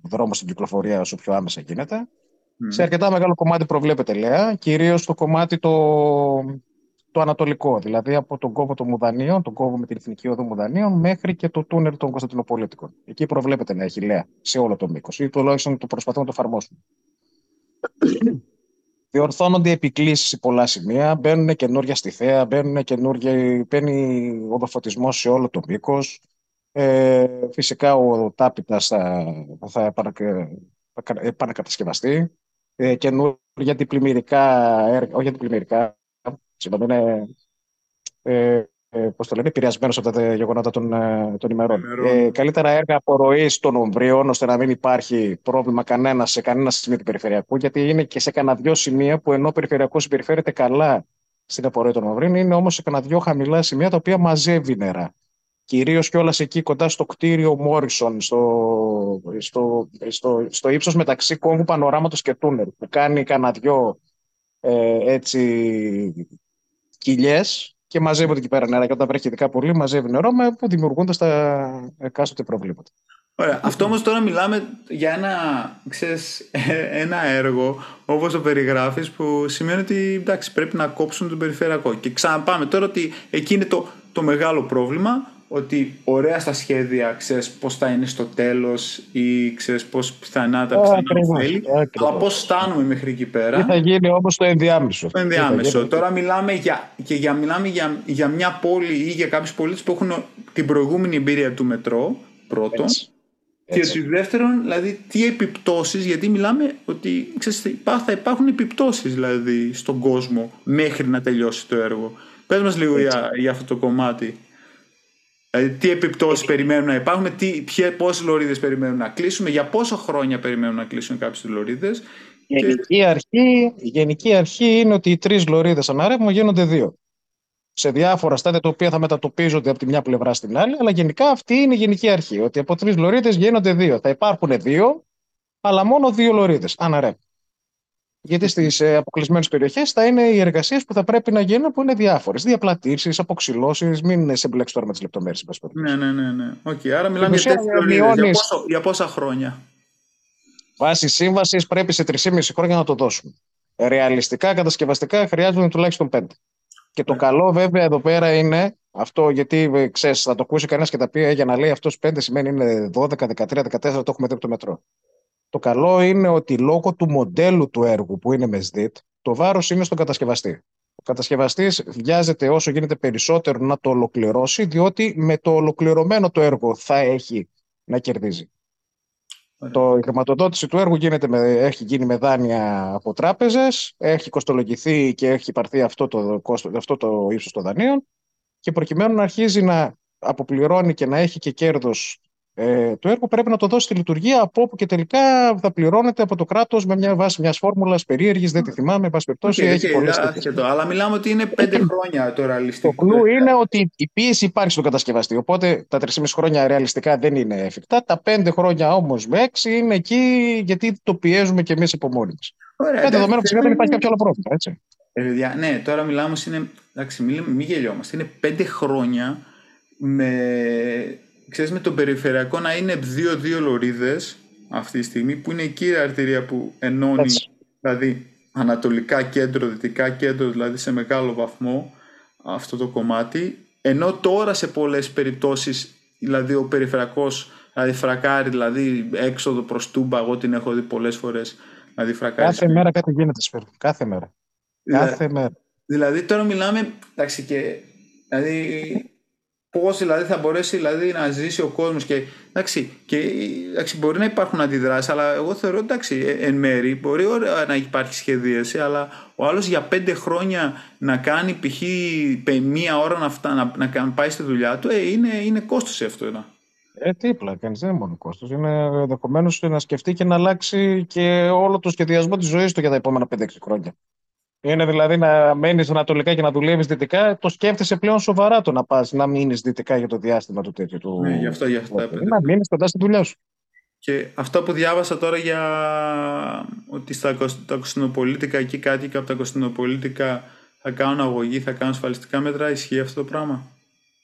δρόμο στην κυκλοφορία όσο πιο άμεσα γίνεται. Mm. Σε αρκετά μεγάλο κομμάτι προβλέπεται, λέει, κυρίως το κομμάτι το, το ανατολικό, δηλαδή από τον κόβο των Μουδανίων, τον κόβο με την Εθνική Οδό Μουδανίων, μέχρι και το τούνελ των Κωνσταντινοπολίτικων. Εκεί προβλέπεται να έχει λέα σε όλο το μήκος, ή τουλάχιστον το προσπαθούμε να το εφαρμόσουμε. Διορθώνονται επικλήσεις σε πολλά σημεία, μπαίνουν καινούργια στη θέα, μπαίνουν καινούργια, μπαίνει οδοφωτισμός σε όλο το μήκος. Ε, φυσικά ο τάπητας θα, θα επανακατασκευαστεί. Ε, καινούργια διπλημμυρικά έργα, όχι διπλημμυρικά, συγγνώμη, είναι ε, ε, πώς το λένε, επηρεασμένος από τα γεγονότα των, ε, των ημερών. Ε, καλύτερα έργα απορροής των ομβρίων, ώστε να μην υπάρχει πρόβλημα κανένα σε κανένα σημείο του περιφερειακού, γιατί είναι και σε κανένα δυο σημεία που ενώ ο περιφερειακός συμπεριφέρεται καλά στην απορία των Μαυρίνων. Είναι όμως σε κανένα δυο χαμηλά σημεία τα οποία μαζεύει νερά. Κυρίως κιόλας εκεί κοντά στο κτίριο Μόρισον, στο, στο, στο, στο ύψος μεταξύ κόμβου Πανοράματος και Τούνελ, που κάνει κανένα δυο ε, έτσι κοιλιές και μαζεύονται εκεί πέρα νερά. Και όταν βρέχει ειδικά πολύ, μαζεύει νερό με, που δημιουργούνται στα εκάστοτε προβλήματα. Ωραία. Αυτό όμως τώρα μιλάμε για ένα, ξέρεις, ένα έργο όπως το περιγράφεις που σημαίνει ότι εντάξει, πρέπει να κόψουν τον περιφερειακό. Και ξαναπάμε τώρα ότι εκεί είναι το, το μεγάλο πρόβλημα ότι ωραία στα σχέδια ξέρεις πώς θα είναι στο τέλος ή ξέρεις πώς πιθανά τα πιθανά θέλει αλλά πώς φτάνουμε μέχρι εκεί πέρα. Τι θα γίνει όμως το ενδιάμεσο. Το ενδιάμεσο. Τώρα μιλάμε για, και για, μιλάμε για, για μια πόλη ή για κάποιους πολίτες που έχουν την προηγούμενη εμπειρία του μετρό πρώτον. Έτσι. Και ότι δεύτερον, δηλαδή, τι επιπτώσεις, γιατί μιλάμε ότι ξέρεις, θα υπάρχουν επιπτώσεις δηλαδή, στον κόσμο μέχρι να τελειώσει το έργο. Πες μας λίγο για, για αυτό το κομμάτι. Δηλαδή, τι επιπτώσεις περιμένουμε να υπάρχουν, πόσες λωρίδες περιμένουν να κλείσουμε, για πόσο χρόνια περιμένουν να κλείσουν κάποιες λωρίδες. Η γενική, αρχή, η γενική αρχή είναι ότι οι τρεις λωρίδες αναρρεύμα γίνονται δύο. Σε διάφορα στάδια τα οποία θα μετατοπίζονται από τη μια πλευρά στην άλλη, αλλά γενικά αυτή είναι η γενική αρχή. Ότι από τρεις λωρίδες γίνονται δύο. Θα υπάρχουν δύο, αλλά μόνο δύο λωρίδες αναρρεύμα. Γιατί στις ε, αποκλεισμένες περιοχές θα είναι οι εργασίες που θα πρέπει να γίνουν που είναι διάφορες. Διαπλατήσεις, αποξηλώσεις, μην σε μπλέξει τώρα με τις λεπτομέρειες. Ναι, ναι, ναι. ναι. Okay, άρα μιλάμε για τέτοιες για, για πόσα χρόνια; Βάσει σύμβασης πρέπει σε 3,5 χρόνια να το δώσουμε. Ρεαλιστικά, κατασκευαστικά χρειάζονται τουλάχιστον 5. Και το ναι. καλό βέβαια εδώ πέρα είναι αυτό, γιατί ε, ξέρεις, θα το ακούσει κανένας και τα πει «Ε, για να λέει αυτός 5 σημαίνει είναι 12, 13, 14, το έχουμε δει από το μετρό. Το καλό είναι ότι λόγω του μοντέλου του έργου που είναι με ΣΔΙΤ, το βάρος είναι στον κατασκευαστή. Ο κατασκευαστής βιάζεται όσο γίνεται περισσότερο να το ολοκληρώσει, διότι με το ολοκληρωμένο το έργο θα έχει να κερδίζει. Το, η χρηματοδότηση του έργου γίνεται με, έχει γίνει με δάνεια από τράπεζες, έχει κοστολογηθεί και έχει πάρθει αυτό το, αυτό το ύψος των δανείων και προκειμένου να αρχίζει να αποπληρώνει και να έχει και κέρδος ε, το έργο πρέπει να το δώσει στη λειτουργία από όπου και τελικά θα πληρώνεται από το κράτος με μια βάση μιας φόρμουλας περίεργης, δεν τη θυμάμαι, εν πάση περιπτώσει. Okay, έχει okay, πολλές Αλλά μιλάμε ότι είναι πέντε χρόνια το ρεαλιστικό. Το κλου είναι ότι η πίεση υπάρχει στον κατασκευαστή. Οπότε τα 3,5 χρόνια ρεαλιστικά δεν είναι εφικτά. Τα πέντε χρόνια όμως με έξι είναι εκεί γιατί το πιέζουμε κι εμείς από μόνοι μας. Με δεδομένο φυσικά δεν υπάρχει κάποιο άλλο πρόβλημα. Έτσι. Ε, ναι, τώρα μιλάμε, είναι, εντάξει, μην, μην γελιόμαστε. Είναι πέντε χρόνια με ξέρεις με το περιφερειακό να είναι δύο-δύο λωρίδες αυτή τη στιγμή που είναι η κύρια αρτηρία που ενώνει δηλαδή ανατολικά κέντρο, δυτικά κέντρο δηλαδή σε μεγάλο βαθμό αυτό το κομμάτι. Ενώ τώρα σε πολλές περιπτώσεις δηλαδή ο περιφερειακός δηλαδή φρακάρει δηλαδή έξοδο προς τούμπα εγώ την έχω δει πολλές φορές δηλαδή φρακάρει κάθε μέρα κάτι γίνεται σφαίρ. κάθε μέρα. Δηλαδή, κάθε μέρα. δηλαδή τώρα μιλάμε εντάξει και δηλαδή Πώς δηλαδή θα μπορέσει δηλαδή, να ζήσει ο κόσμος και, εντάξει, και εντάξει, μπορεί να υπάρχουν αντιδράσεις, αλλά εγώ θεωρώ εντάξει, ε, εν μέρη μπορεί να υπάρχει σχεδίαση, αλλά ο άλλος για πέντε χρόνια να κάνει π.χ. μία ώρα να, φτά, να, να, πάει στη δουλειά του, ε, είναι, είναι κόστος αυτό. Ένα. Ε, τι κανείς δεν είναι μόνο κόστος. Είναι ενδεχομένως να σκεφτεί και να αλλάξει και όλο το σχεδιασμό της ζωής του για τα επόμενα 5-6 χρόνια. Είναι δηλαδή να μένεις ανατολικά και να δουλεύεις δυτικά, το σκέφτεσαι πλέον σοβαρά το να πας να μείνεις δυτικά για το διάστημα του τέτοιου. Του... Ναι, γι' αυτό, γι' αυτό. Να μείνεις κοντά στη δουλειά σου. Και αυτό που διάβασα τώρα για ότι στα τα κοστινοπολίτικα εκεί κάτι από τα κοστινοπολίτικα θα κάνουν αγωγή, θα κάνουν ασφαλιστικά μέτρα, ισχύει αυτό το πράγμα;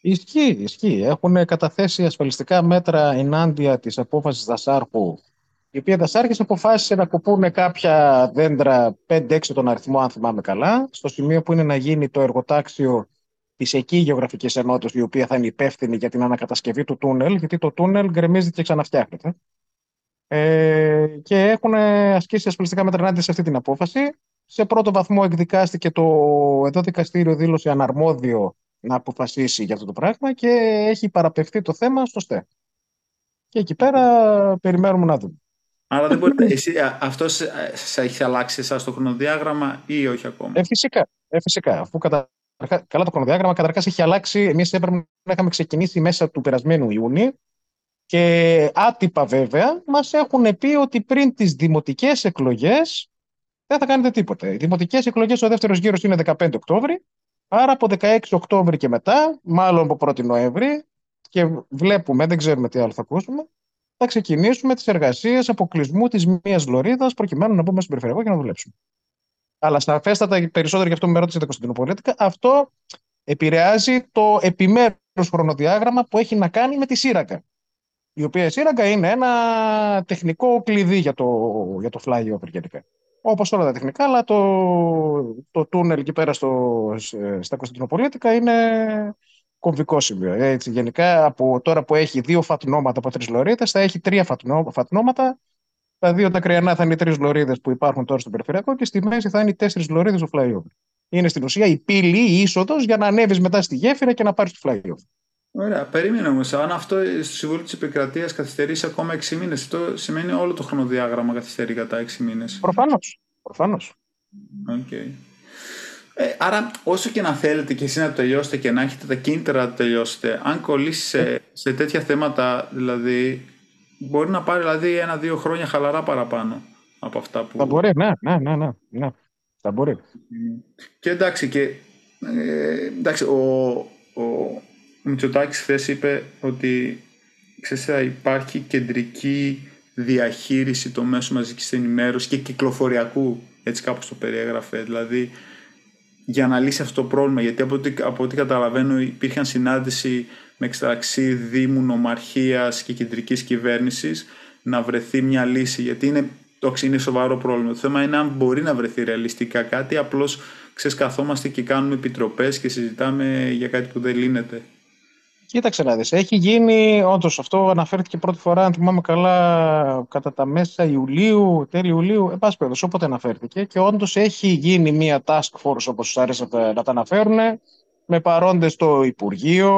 Ισχύει, ισχύει. Έχουν καταθέσει ασφαλιστικά μέτρα ενάντια της απόφασης Δασάρχου η οποία Δασάρχης αποφάσισε να κοπούν κάποια δέντρα 5-6 τον αριθμό, αν θυμάμαι καλά, στο σημείο που είναι να γίνει το εργοτάξιο της εκεί γεωγραφικής ενότητας, η οποία θα είναι υπεύθυνη για την ανακατασκευή του τούνελ, γιατί το τούνελ γκρεμίζεται και ξαναφτιάχνεται. Ε, και έχουν ασκήσει ασφαλιστικά μέτρα ενάντια σε αυτή την απόφαση. Σε πρώτο βαθμό εκδικάστηκε το εδώ δικαστήριο δήλωσε αναρμόδιο να αποφασίσει για αυτό το πράγμα και έχει παραπευθεί το θέμα στο ΣΤΕ. Και εκεί πέρα περιμένουμε να δούμε. Άρα δεν μπορείτε, εσύ, αυτός σας έχει αλλάξει εσάς το χρονοδιάγραμμα ή όχι ακόμα; Ε, φυσικά, ε, φυσικά. Αφού κατα... καλά το χρονοδιάγραμμα, καταρχάς έχει αλλάξει. Εμείς έπρεπε να είχαμε ξεκινήσει μέσα του περασμένου Ιούνιου και άτυπα βέβαια μας έχουν πει ότι πριν τις δημοτικές εκλογές δεν θα κάνετε τίποτα. Οι δημοτικές εκλογές ο δεύτερος γύρος είναι 15 Οκτώβρη. Άρα από 16 Οκτώβρη και μετά, μάλλον από 1η Νοέμβρη, και βλέπουμε, δεν ξέρουμε τι άλλο θα ακούσουμε, θα ξεκινήσουμε τις εργασίες αποκλεισμού της μίας λωρίδας προκειμένου να μπούμε στην περιφερειακό και να δουλέψουμε. Αλλά στα φέστατα, περισσότερο γι' αυτό με ρώτησε Κωνσταντινοπολίτικα, αυτό επηρεάζει το επιμέρους χρονοδιάγραμμα που έχει να κάνει με τη Σύρακα. Η οποία η Σύρακα είναι ένα τεχνικό κλειδί για το, για το flyover γενικά. Όπως όλα τα τεχνικά, αλλά το, το τούνελ εκεί πέρα στο, στα Κωνσταντινοπολίτικα είναι κομβικό σημείο. Έτσι, γενικά, από τώρα που έχει δύο φατνώματα από τρεις λωρίδες, θα έχει τρία φατνώματα. Τα δύο τα κρυανά θα είναι οι τρεις λωρίδες που υπάρχουν τώρα στο περιφερειακό και στη μέση θα είναι οι τέσσερις λωρίδες του flyover. Είναι στην ουσία η πύλη, η είσοδος για να ανέβεις μετά στη γέφυρα και να πάρεις το flyover. Ωραία, περίμενε όμως. Αν αυτό στο Συμβούλιο της Επικρατείας καθυστερήσει ακόμα 6 μήνες, αυτό σημαίνει όλο το χρονοδιάγραμμα καθυστερεί κατά 6 μήνες. Προφανώς. Προφανώς. Okay. Ε, άρα, όσο και να θέλετε και εσείς να το τελειώσετε και να έχετε τα κίνητρα να το τελειώσετε, αν κολλήσει σε, σε τέτοια θέματα, δηλαδή, μπορεί να πάρει δηλαδή ένα-δύο χρόνια χαλαρά παραπάνω από αυτά που. Θα μπορεί, ναι, ναι, ναι. ναι, ναι. Θα μπορεί. Και εντάξει, και, ε, εντάξει ο, ο, ο Μητσοτάκης χθες είπε ότι ξέρεις, θα υπάρχει κεντρική διαχείριση των μέσων μαζικής ενημέρωσης και κυκλοφοριακού, έτσι κάπως το περιέγραφε, δηλαδή για να λύσει αυτό το πρόβλημα, γιατί από ό,τι, από ό,τι καταλαβαίνω υπήρχαν συνάντηση με εξτραξή Δήμου, Νομαρχίας και κεντρικής κυβέρνησης να βρεθεί μια λύση, γιατί είναι, το είναι σοβαρό πρόβλημα. Το θέμα είναι αν μπορεί να βρεθεί ρεαλιστικά κάτι, απλώς ξεσκαθόμαστε και κάνουμε επιτροπές και συζητάμε για κάτι που δεν λύνεται. Κοίταξε να δεις, έχει γίνει, όντως αυτό αναφέρθηκε πρώτη φορά, αν θυμάμαι καλά, κατά τα μέσα Ιουλίου, τέλη Ιουλίου, εν πάση περιπτώσει, όποτε αναφέρθηκε και όντως έχει γίνει μια task force, όπως άρεσε να τα αναφέρουν, με παρόντες στο Υπουργείο,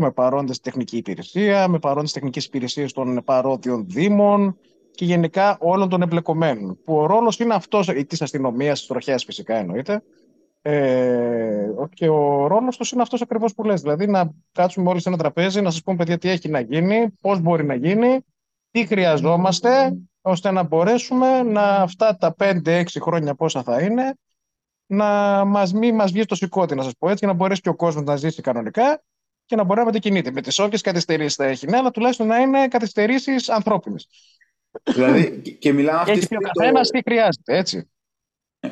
με παρόντες τεχνική υπηρεσία, με παρόντες τεχνικές υπηρεσίες των παρόδιων Δήμων και γενικά όλων των εμπλεκομένων. Που ο ρόλος είναι αυτός της αστυνομίας, της τροχέα φυσικά εννοείται, ε, και ο ρόλος τους είναι αυτός ακριβώς που λες. Δηλαδή να κάτσουμε όλοι σε ένα τραπέζι, να σας πούμε παιδιά τι έχει να γίνει, πώς μπορεί να γίνει, τι χρειαζόμαστε, ώστε να μπορέσουμε να αυτά τα 5-6 χρόνια πόσα θα είναι, να μας, μην μας βγει στο σηκώτη, να σας πω έτσι, για να μπορέσει και ο κόσμος να ζήσει κανονικά και να μπορεί να μετακινείται. Με τις όποιες καθυστερήσεις θα έχει, ναι, αλλά τουλάχιστον να είναι καθυστερήσεις ανθρώπινες. Δηλαδή, και μιλάμε αυτή τη στιγμή. ο καθένας τι χρειάζεται, έτσι.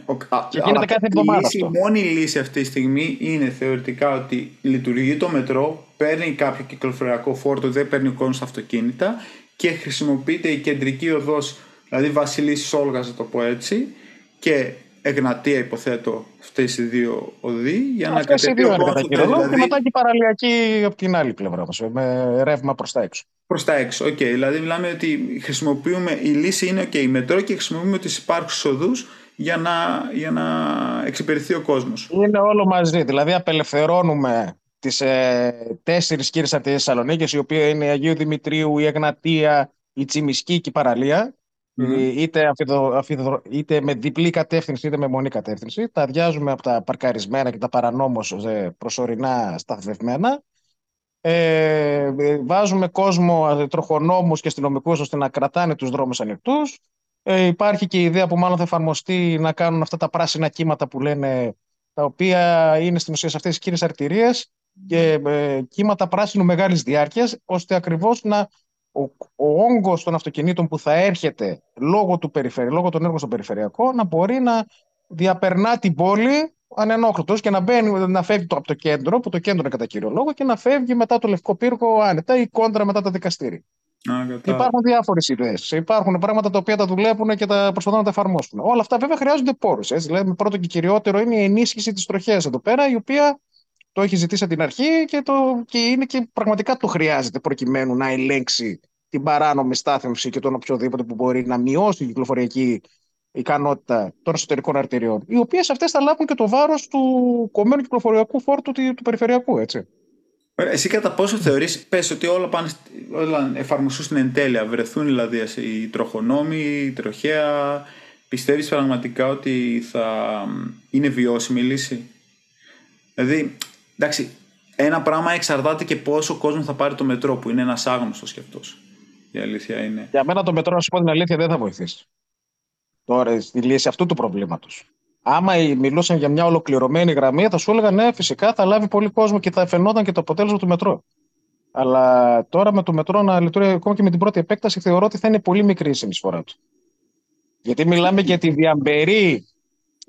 Ο, και γίνεται κάθε εβδομάδα Η μόνη λύση αυτή τη στιγμή είναι θεωρητικά ότι λειτουργεί το μετρό, παίρνει κάποιο κυκλοφοριακό φόρτο, δεν παίρνει ο κόσμος στα αυτοκίνητα και χρησιμοποιείται η κεντρική οδός, δηλαδή Βασιλής Σόλγα, να το πω έτσι, και Εγνατία, υποθέτω, αυτές οι δύο οδοί για να κατέβει ο κόσμος. Δηλαδή... Και μετά και παραλιακή από την άλλη πλευρά μα, με ρεύμα προς τα έξω. Προς τα έξω, OK. Okay. Δηλαδή, μιλάμε ότι χρησιμοποιούμε, η λύση είναι OK, μετρό και χρησιμοποιούμε τις υπάρχουσες οδούς για να, για να εξυπηρετηθεί ο κόσμος. Είναι όλο μαζί. Δηλαδή απελευθερώνουμε τις ε, τέσσερις κύριες αρτηρίες Θεσσαλονίκης, η οποία είναι η Αγίου Δημητρίου, η Εγνατία, η Τσιμισκή και η παραλία είτε, είτε με διπλή κατεύθυνση είτε με μονή κατεύθυνση. Τα αδειάζουμε από τα παρκαρισμένα και τα παρανόμως ε, προσωρινά σταθευμένα. Ε, βάζουμε κόσμο, ε, τροχονόμους και αστυνομικούς ώστε να κρατάνε τους δρόμους ανοιχτούς. Ε, υπάρχει και η ιδέα που μάλλον θα εφαρμοστεί να κάνουν αυτά τα πράσινα κύματα που λένε, τα οποία είναι στην ουσία σε αυτές τις κύριες αρτηρίες και ε, κύματα πράσινου μεγάλης διάρκειας, ώστε ακριβώς να ο, ο όγκος των αυτοκινήτων που θα έρχεται λόγω, του περιφερει, λόγω των έργων στο περιφερειακό να μπορεί να διαπερνά την πόλη ανενόχλητος και να, μπαίνει, να φεύγει το, από το κέντρο, που το κέντρο είναι κατά κύριο λόγο, και να φεύγει μετά το Λευκό Πύργο άνετα ή κόντρα μετά τα δικαστήρια. Υπάρχουν διάφορες ιδέες. Υπάρχουν πράγματα τα οποία τα δουλεύουν και τα προσπαθούν να τα εφαρμόσουν. Όλα αυτά βέβαια χρειάζονται πόρους. Δηλαδή, πρώτο και κυριότερο είναι η ενίσχυση της τροχέας εδώ πέρα, η οποία το έχει ζητήσει από την αρχή και, το, και είναι και πραγματικά το χρειάζεται προκειμένου να ελέγξει την παράνομη στάθμευση και τον οποιοδήποτε που μπορεί να μειώσει την κυκλοφοριακή ικανότητα των εσωτερικών αρτηριών, οι οποίες αυτές θα λάβουν και το βάρος του κομμένου κυκλοφοριακού φόρτου του, του περιφερειακού. Έτσι. Εσύ κατά πόσο θεωρείς, πες ότι όλα, πάνε, όλα εφαρμοστούν στην εντέλεια, βρεθούν δηλαδή οι τροχονόμοι, η τροχέα, πιστεύεις πραγματικά ότι θα είναι βιώσιμη η λύση; Δηλαδή, εντάξει, ένα πράγμα εξαρτάται και πόσο κόσμο θα πάρει το μετρό, που είναι ένας άγνωστος και αυτός. Η αλήθεια είναι. Για μένα το μετρό, να σου πω την αλήθεια, δεν θα βοηθήσει. τώρα στη λύση αυτού του προβλήματος. Άμα μιλούσαν για μια ολοκληρωμένη γραμμή, θα σου έλεγαν ναι, φυσικά θα λάβει πολύ κόσμο και θα φαινόταν και το αποτέλεσμα του μετρό. Αλλά τώρα με το μετρό να λειτουργεί ακόμα και με την πρώτη επέκταση, θεωρώ ότι θα είναι πολύ μικρή η συνεισφορά του. Γιατί μιλάμε για τη διαμπερή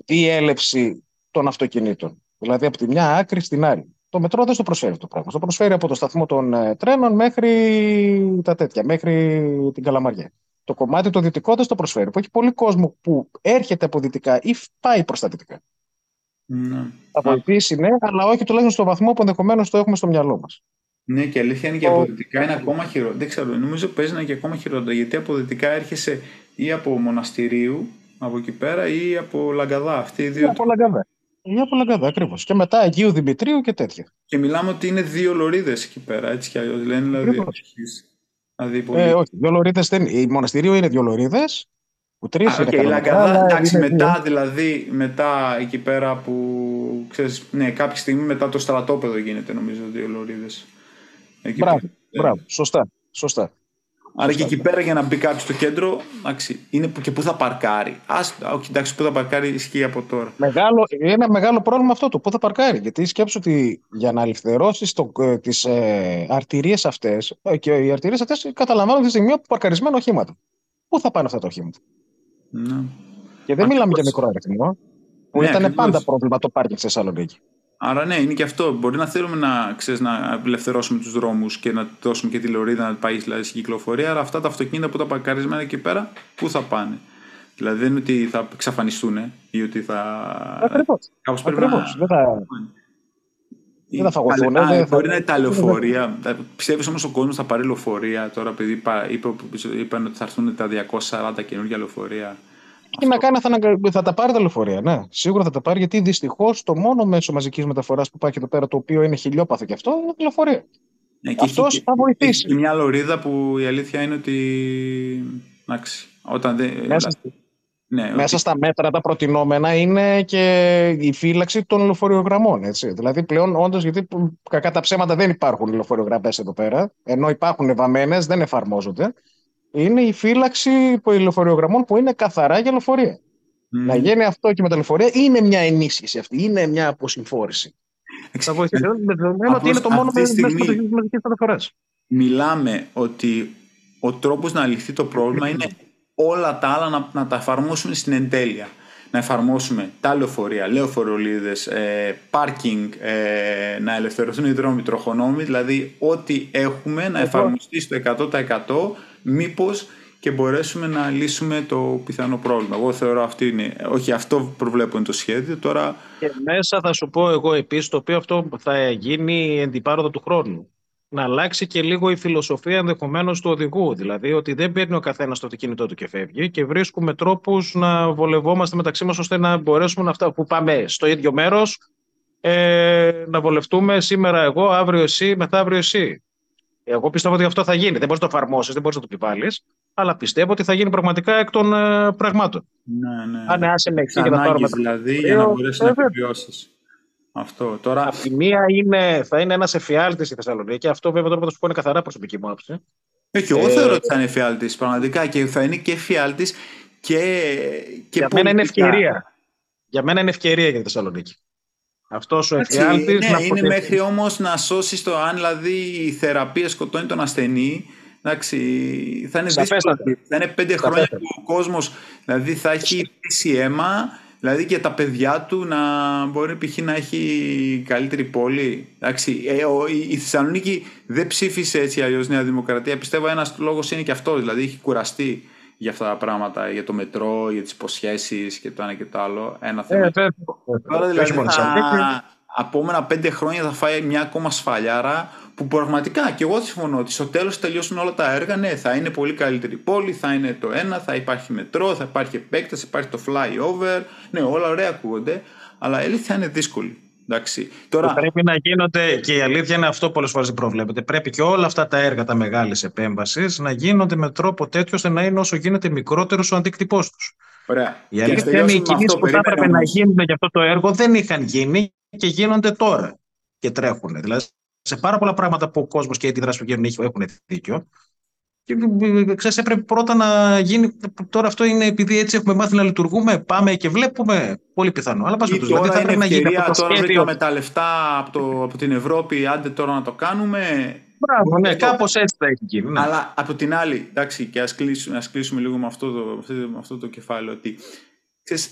διέλευση των αυτοκινήτων. Δηλαδή από τη μια άκρη στην άλλη. Το μετρό δεν στο προσφέρει το πράγμα. Το προσφέρει από το σταθμό των ε, τρένων μέχρι τα τέτοια, μέχρι την Καλαμαριά. Το κομμάτι το δυτικό δεν στο προσφέρει. Που έχει πολύ κόσμο που έρχεται από δυτικά ή πάει προς τα δυτικά. Ναι. Θα βοηθήσει, ναι, αλλά όχι τουλάχιστον στο βαθμό που ενδεχομένως το έχουμε στο μυαλό μας. Ναι, και αλήθεια είναι και από δυτικά είναι ακόμα χειρότερο. Δεν ξέρω, νομίζω παίζει να είναι και ακόμα χειρότερο. Γιατί από δυτικά έρχεσαι ή από μοναστηρίου από εκεί πέρα ή από Λαγκαδά. Αυτή οι δύο... Ή από Λαγκαδά. Ή από Λαγκαδά, ακριβώς. Και μετά Αγίου Δημητρίου και τέτοια. Και μιλάμε ότι είναι δύο λωρίδες εκεί πέρα, έτσι κι αλλιώς. Λένε δηλαδή. Δηλαδή πολύ... ε, όχι, δύο λωρίδες δεν Η μοναστηρίου είναι δύο λωρίδες. Που τρεις είναι. Okay, η Λαγκαδά, εντάξει, μετά δηλαδή, μετά εκεί πέρα που ξέρεις, ναι, κάποια στιγμή μετά το στρατόπεδο γίνεται νομίζω δύο λωρίδες. Μπράβο, μπράβο, σωστά. σωστά. Άρα και εκεί πέρα για να μπει κάποιο στο κέντρο, εντάξει, είναι και πού θα παρκάρει. Ας, όχι, εντάξει, πού θα παρκάρει ισχύει από τώρα. Μεγάλο, είναι ένα μεγάλο πρόβλημα αυτό το πού θα παρκάρει. Γιατί σκέψω ότι για να αληθερώσεις ε, τις ε, αρτηρίες αυτές, ε, και οι αρτηρίες αυτές καταλαμβάνουν τη στιγμή από παρκαρισμένα οχήματα. Πού θα πάνε αυτά τα οχήματα; Ναι. Και δεν μιλάμε για μικρό αριθμό. Που ναι, ήταν πάντα πρόβλημα το πάρκινγκ στη Θεσσαλονίκη. Άρα ναι, είναι και αυτό. Μπορεί να θέλουμε να, ξέρεις, να απελευθερώσουμε τους δρόμους και να δώσουμε και τη λωρίδα να πάει δηλαδή, στην κυκλοφορία, αλλά αυτά τα αυτοκίνητα που τα παρκαρισμένα εκεί πέρα, πού θα πάνε; Δηλαδή δεν είναι ότι θα εξαφανιστούν ή ότι θα. Ακριβώς. Κάπως πρέπει να. Δεν θα... Δεν θα φαγωθούν. Μπορεί να είναι τα λεωφορεία. Πιστεύεις όμως ο κόσμος θα πάρει λεωφορεία τώρα, επειδή είπαν ότι θα έρθουν τα 240 καινούργια λεωφορεία. Τι να κάνει, θα, θα τα πάρει τα λεωφορεία. Ναι, σίγουρα θα τα πάρει, γιατί δυστυχώς το μόνο μέσο μαζικής μεταφοράς που υπάρχει εδώ πέρα, το οποίο είναι χιλιόπαθο και αυτό, είναι τα λεωφορεία. Ναι, Αυτός θα βοηθήσει. Έχει μια λωρίδα που η αλήθεια είναι ότι. Εντάξει, όταν δεν. Μέσα, ναι, Μέσα στα μέτρα τα προτινόμενα είναι και η φύλαξη των λεωφορειογραμμών. Έτσι. Δηλαδή πλέον όντως, γιατί κακά τα ψέματα δεν υπάρχουν λεωφορειογραμμέ εδώ πέρα, ενώ υπάρχουν βαμμένες, δεν εφαρμόζονται είναι η φύλαξη λεωφορειογραμμών που είναι καθαρά για λεωφορεία. Να γίνει αυτό και με τα λεωφορεία είναι μια ενίσχυση αυτή, είναι μια αποσυμφόρηση. Θα βοηθήσει με δεδομένο ότι είναι το μόνο με τι μαζικέ μεταφορέ. Μιλάμε ότι ο τρόπος να λυθεί το πρόβλημα είναι όλα τα άλλα να, να τα εφαρμόσουμε στην εντέλεια. Να εφαρμόσουμε τα λεωφορεία, λεωφορολίδε, ε, πάρκινγκ, ε, να ελευθερωθούν οι δρόμοι, τροχονόμοι, δηλαδή ό,τι έχουμε να εφαρμοστεί στο 100% μήπως και μπορέσουμε να λύσουμε το πιθανό πρόβλημα. Εγώ θεωρώ αυτή είναι, όχι αυτό προβλέπω είναι το σχέδιο τώρα. Και μέσα θα σου πω εγώ επίσης το οποίο αυτό θα γίνει εντυπάροδο του χρόνου. Να αλλάξει και λίγο η φιλοσοφία ενδεχομένως του οδηγού. Δηλαδή ότι δεν παίρνει ο καθένας το αυτοκίνητό του και φεύγει και βρίσκουμε τρόπους να βολευόμαστε μεταξύ μας ώστε να μπορέσουμε να αυτά που πάμε στο ίδιο μέρος ε, να βολευτούμε σήμερα εγώ, αύριο εσύ, μεθαύριο εσύ. Εγώ πιστεύω ότι αυτό θα γίνει. Δεν μπορείς να το εφαρμόσεις, δεν μπορείς να το επιβάλλεις, αλλά πιστεύω ότι θα γίνει πραγματικά εκ των ε, πραγμάτων. Ναι, ναι. Αν άσε με εκεί για να πάρουμε. Δηλαδή για να μπορέσεις να επιβιώσεις. Αυτό. Τώρα... Από τη μία είναι, θα είναι ένας εφιάλτης στη Θεσσαλονίκη. Και αυτό βέβαια τώρα θα σου πω είναι καθαρά προσωπική μου άποψη. Όχι, εγώ ε, θεωρώ ότι θα είναι εφιάλτης πραγματικά και θα είναι και εφιάλτης και, και για μένα είναι ευκαιρία. Για μένα είναι ευκαιρία για τη Θεσσαλονίκη. Αυτός ο εφιάλτης. Ναι, είναι μέχρι όμως να σώσει το αν δηλαδή η θεραπεία σκοτώνει τον ασθενή. Εντάξει, θα είναι δύσκολο. Θα είναι πέντε χρόνια που ο κόσμος δηλαδή θα έχει πίσει αίμα, δηλαδή και τα παιδιά του να μπορεί π.χ. να έχει καλύτερη πόλη. Εντάξει, ε, ο, η, η Θεσσαλονίκη δεν ψήφισε έτσι αλλιώς Νέα Δημοκρατία. Πιστεύω ένας λόγος είναι και αυτός. Δηλαδή έχει κουραστεί για αυτά τα πράγματα, για το μετρό, για τις υποσχέσεις και το ένα και το άλλο. Ένα θέμα. Ε, Τώρα δηλαδή θα, επόμενα πέντε χρόνια θα φάει μια ακόμα σφαλιάρα που πραγματικά και εγώ συμφωνώ ότι στο τέλος τελειώσουν όλα τα έργα, ναι, θα είναι πολύ καλύτερη πόλη, θα είναι το ένα, θα υπάρχει μετρό, θα υπάρχει επέκταση, υπάρχει το flyover, ναι, όλα ωραία ακούγονται, αλλά η θα είναι δύσκολη. Εντάξει. Τώρα... Πρέπει να γίνονται, και η αλήθεια είναι αυτό πολλές φορές δεν προβλέπεται. Πρέπει και όλα αυτά τα έργα, τα μεγάλη επέμβαση, να γίνονται με τρόπο τέτοιο ώστε να είναι όσο γίνεται μικρότερος ο αντίκτυπό τους. Ωραία. Η αλήθεια είναι οι κινήσεις που θα έπρεπε να γίνουν για αυτό το έργο δεν είχαν γίνει και γίνονται τώρα και τρέχουν. Δηλαδή, σε πάρα πολλά πράγματα που ο κόσμος και οι αντιδράσεις που γίνουν έχουν δίκιο. Και ξέρεις, έπρεπε πρώτα να γίνει. Τώρα αυτό είναι επειδή έτσι έχουμε μάθει να λειτουργούμε. Πάμε και βλέπουμε. Πολύ πιθανό. Αλλά πας δηλαδή, τώρα θα είναι ευκαιρία, να τώρα βρήκαμε τα λεφτά από, το, από την Ευρώπη. Άντε τώρα να το κάνουμε. Μπράβο, ναι, κάπως έτσι θα έχει γίνει. Ναι. Αλλά από την άλλη, εντάξει, και ας κλείσουμε, κλείσουμε λίγο με αυτό το, με αυτό το κεφάλαιο. Ότι ξέρεις,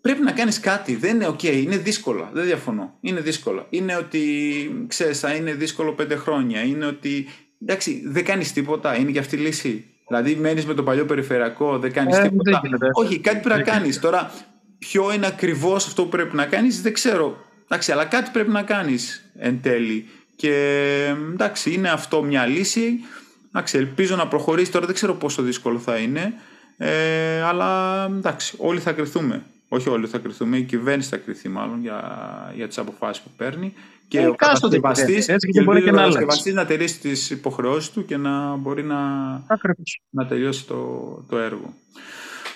πρέπει να κάνεις κάτι. Δεν είναι ok, είναι δύσκολο. Δεν διαφωνώ. Είναι δύσκολο. Είναι ότι, ξέρεις, θα είναι δύσκολο πέντε χρόνια. Είναι ότι, εντάξει, δεν κάνεις τίποτα. Είναι και αυτή η λύση. Δηλαδή, μένεις με το παλιό περιφερειακό, δεν κάνεις ε, τίποτα. Δεν Όχι, κάτι πρέπει να κάνεις. Τώρα, ποιο είναι ακριβώς αυτό που πρέπει να κάνεις, δεν ξέρω. Εντάξει, αλλά κάτι πρέπει να κάνεις εν τέλει. Και εντάξει, είναι αυτό μια λύση. Εντάξει, ελπίζω να προχωρήσει. Τώρα δεν ξέρω πόσο δύσκολο θα είναι. Ε, αλλά εντάξει, όλοι θα κριθούμε όχι όλοι θα κριθούμε, η κυβέρνηση θα κριθεί μάλλον για, για τις αποφάσεις που παίρνει και ε, ο κατασκευαστής και, και, μπορεί και να, να τηρήσει τις υποχρεώσεις του και να μπορεί να, να τελειώσει το, το έργο.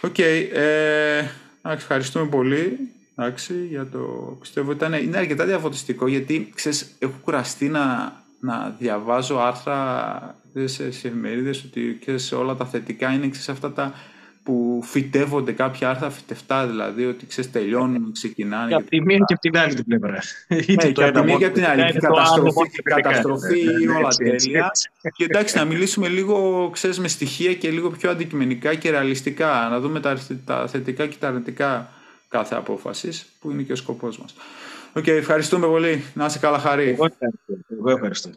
OK, okay, ε, ευχαριστούμε πολύ. Εντάξει, για το... Πιστεύω ήταν, είναι αρκετά διαφωτιστικό γιατί ξέρεις, έχω κουραστεί να, να διαβάζω άρθρα σε, σε εφημερίδες ότι και σε όλα τα θετικά είναι ξέρεις, αυτά τα που φυτεύονται κάποια άρθρα φυτευτά, δηλαδή ότι ξέρεις, τελειώνουν, ξεκινάνε. Και από τη μία και από την άλλη την πλευρά. Ναι, και από τη μία και από την άλλη. Και καταστροφή, και καταστροφή όλα τέλεια. Και εντάξει, να μιλήσουμε λίγο ξέρεις, με στοιχεία και λίγο πιο αντικειμενικά και ρεαλιστικά. Να δούμε τα, τα θετικά και τα αρνητικά κάθε απόφασης, που είναι και ο σκοπός μας. OK, okay, ευχαριστούμε πολύ. Να είσαι καλά, Χάρη. Εγώ ευχαριστώ. Εγώ ευχαριστώ.